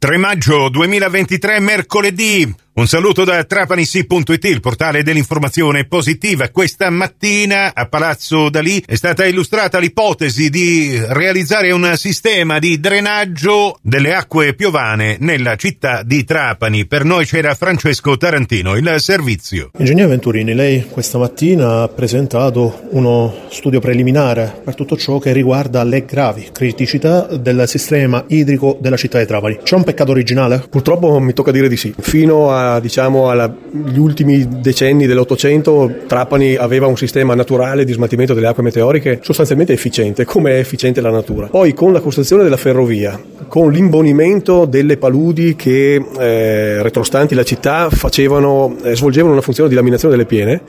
3 maggio 2023, mercoledì. Un saluto da trapanisi.it, il portale dell'informazione positiva. Questa mattina a Palazzo Dalì è stata illustrata l'ipotesi di realizzare un sistema di drenaggio delle acque piovane nella città di Trapani. Per noi c'era Francesco Tarantino, il servizio. Ingegnere Venturini, lei questa mattina ha presentato uno studio preliminare per tutto ciò che riguarda le gravi criticità del sistema idrico della città di Trapani. C'è un peccato originale? Purtroppo mi tocca dire di sì. Fino a diciamo, agli ultimi decenni dell'Ottocento Trapani aveva un sistema naturale di smaltimento delle acque meteoriche sostanzialmente efficiente, come è efficiente la natura. Poi con la costruzione della ferrovia, con l'imbonimento delle paludi che eh, retrostanti la città facevano, eh, svolgevano una funzione di laminazione delle piene,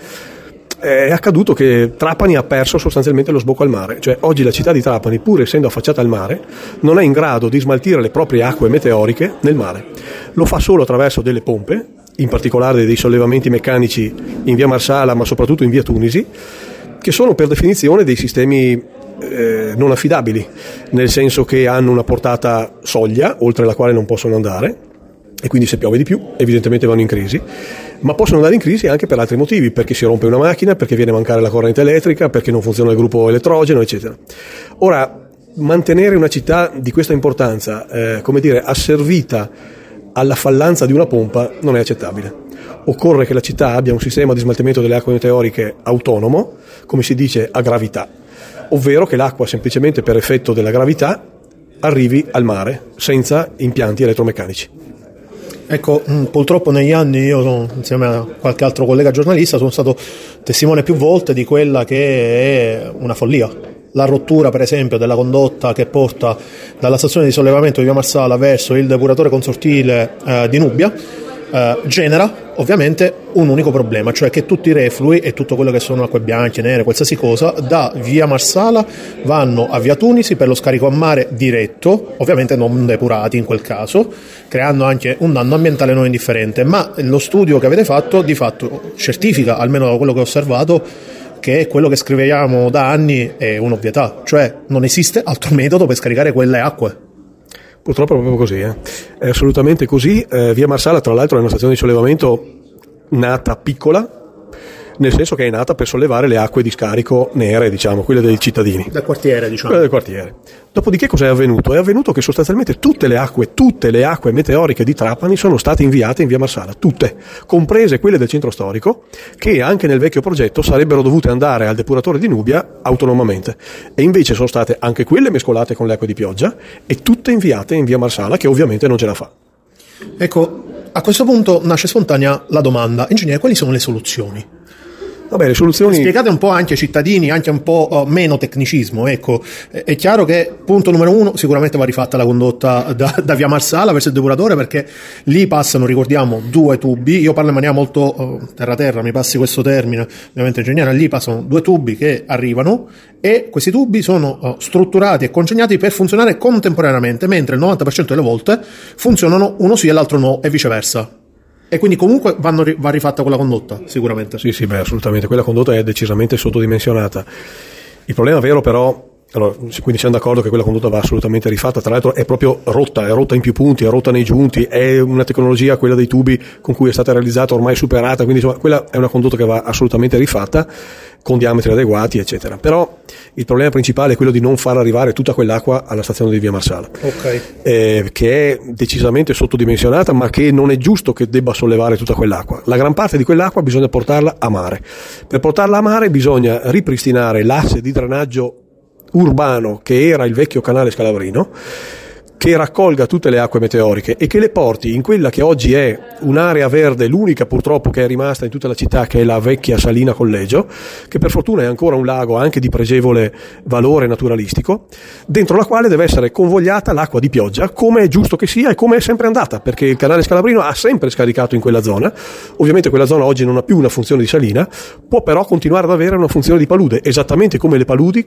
è accaduto che Trapani ha perso sostanzialmente lo sbocco al mare, cioè oggi la città di Trapani, pur essendo affacciata al mare, non è in grado di smaltire le proprie acque meteoriche nel mare. Lo fa solo attraverso delle pompe, in particolare dei sollevamenti meccanici in via Marsala, ma soprattutto in via Tunisi, che sono per definizione dei sistemi eh, non affidabili, nel senso che hanno una portata soglia, oltre la quale non possono andare, e quindi se piove di più evidentemente vanno in crisi, ma possono andare in crisi anche per altri motivi, perché si rompe una macchina, perché viene a mancare la corrente elettrica, perché non funziona il gruppo elettrogeno, eccetera. Ora, mantenere una città di questa importanza, eh, come dire, asservita alla fallanza di una pompa non è accettabile. Occorre che la città abbia un sistema di smaltimento delle acque meteoriche autonomo, come si dice a gravità, ovvero che l'acqua semplicemente per effetto della gravità arrivi al mare senza impianti elettromeccanici. Ecco, mm, purtroppo negli anni io, insieme a qualche altro collega giornalista, sono stato testimone più volte di quella che è una follia. La rottura, per esempio, della condotta che porta dalla stazione di sollevamento di Via Marsala verso il depuratore consortile eh, di Nubia eh, genera ovviamente un unico problema, cioè che tutti i reflui e tutto quello che sono acque bianche, nere, qualsiasi cosa, da via Marsala vanno a via Tunisi per lo scarico a mare diretto, ovviamente non depurati in quel caso, creando anche un danno ambientale non indifferente, ma lo studio che avete fatto di fatto certifica, almeno da quello che ho osservato, che quello che scriviamo da anni è un'ovvietà, cioè non esiste altro metodo per scaricare quelle acque. Purtroppo è proprio così, eh. è assolutamente così. Eh, via Marsala, tra l'altro, è una stazione di sollevamento nata piccola, nel senso che è nata per sollevare le acque di scarico nere, diciamo, quelle dei cittadini. Del quartiere, diciamo. Quelle del quartiere. Dopodiché cosa è avvenuto? È avvenuto che sostanzialmente tutte le acque, tutte le acque meteoriche di Trapani sono state inviate in via Marsala, tutte, comprese quelle del centro storico, che anche nel vecchio progetto sarebbero dovute andare al depuratore di Nubia autonomamente. E invece sono state anche quelle mescolate con le acque di pioggia e tutte inviate in via Marsala, che ovviamente non ce la fa. Ecco, a questo punto nasce spontanea la domanda, ingegnere, quali sono le soluzioni? Vabbè, le soluzioni... Spiegate un po' anche ai cittadini, anche un po' uh, meno tecnicismo. Ecco, è chiaro che punto numero uno, sicuramente va rifatta la condotta da, da via Marsala verso il depuratore perché lì passano, ricordiamo, due tubi. Io parlo in maniera molto terra-terra, mi passi questo termine, ovviamente ingegnere, lì passano due tubi che arrivano e questi tubi sono uh, strutturati e congegnati per funzionare contemporaneamente, mentre il 90% delle volte funzionano uno sì e l'altro no e viceversa. E quindi comunque vanno, va rifatta quella condotta, sicuramente. Sì, sì, beh, assolutamente. Quella condotta è decisamente sottodimensionata. Il problema vero però allora, quindi siamo d'accordo che quella condotta va assolutamente rifatta, tra l'altro è proprio rotta, è rotta in più punti, è rotta nei giunti, è una tecnologia, quella dei tubi con cui è stata realizzata, ormai superata, quindi insomma, quella è una condotta che va assolutamente rifatta, con diametri adeguati, eccetera. Però il problema principale è quello di non far arrivare tutta quell'acqua alla stazione di Via Marsala, okay. eh, che è decisamente sottodimensionata, ma che non è giusto che debba sollevare tutta quell'acqua. La gran parte di quell'acqua bisogna portarla a mare. Per portarla a mare bisogna ripristinare l'asse di drenaggio urbano che era il vecchio canale Scalabrino che raccolga tutte le acque meteoriche e che le porti in quella che oggi è un'area verde, l'unica purtroppo che è rimasta in tutta la città, che è la vecchia Salina Collegio, che per fortuna è ancora un lago anche di pregevole valore naturalistico, dentro la quale deve essere convogliata l'acqua di pioggia, come è giusto che sia e come è sempre andata, perché il canale Scalabrino ha sempre scaricato in quella zona. Ovviamente quella zona oggi non ha più una funzione di salina, può però continuare ad avere una funzione di palude, esattamente come le paludi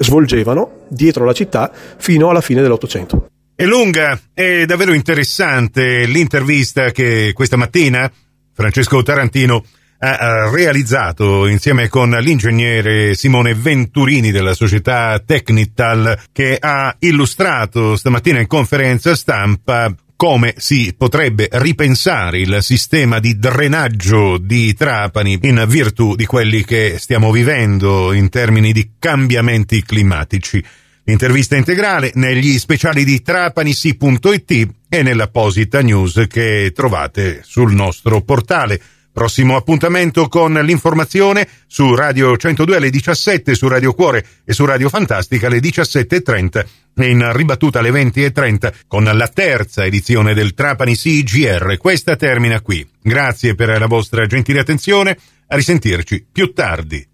svolgevano dietro la città fino alla fine dell'Ottocento. È lunga, è davvero interessante l'intervista che questa mattina Francesco Tarantino ha realizzato insieme con l'ingegnere Simone Venturini della società Technital che ha illustrato stamattina in conferenza stampa come si potrebbe ripensare il sistema di drenaggio di Trapani in virtù di quelli che stiamo vivendo in termini di cambiamenti climatici. L'intervista integrale negli speciali di trapanisi.it e nell'apposita news che trovate sul nostro portale. Prossimo appuntamento con l'informazione su Radio 102 alle 17, su Radio Cuore e su Radio Fantastica alle 17.30 e in ribattuta alle 20.30 con la terza edizione del Trapani CGR. Questa termina qui. Grazie per la vostra gentile attenzione. A risentirci più tardi.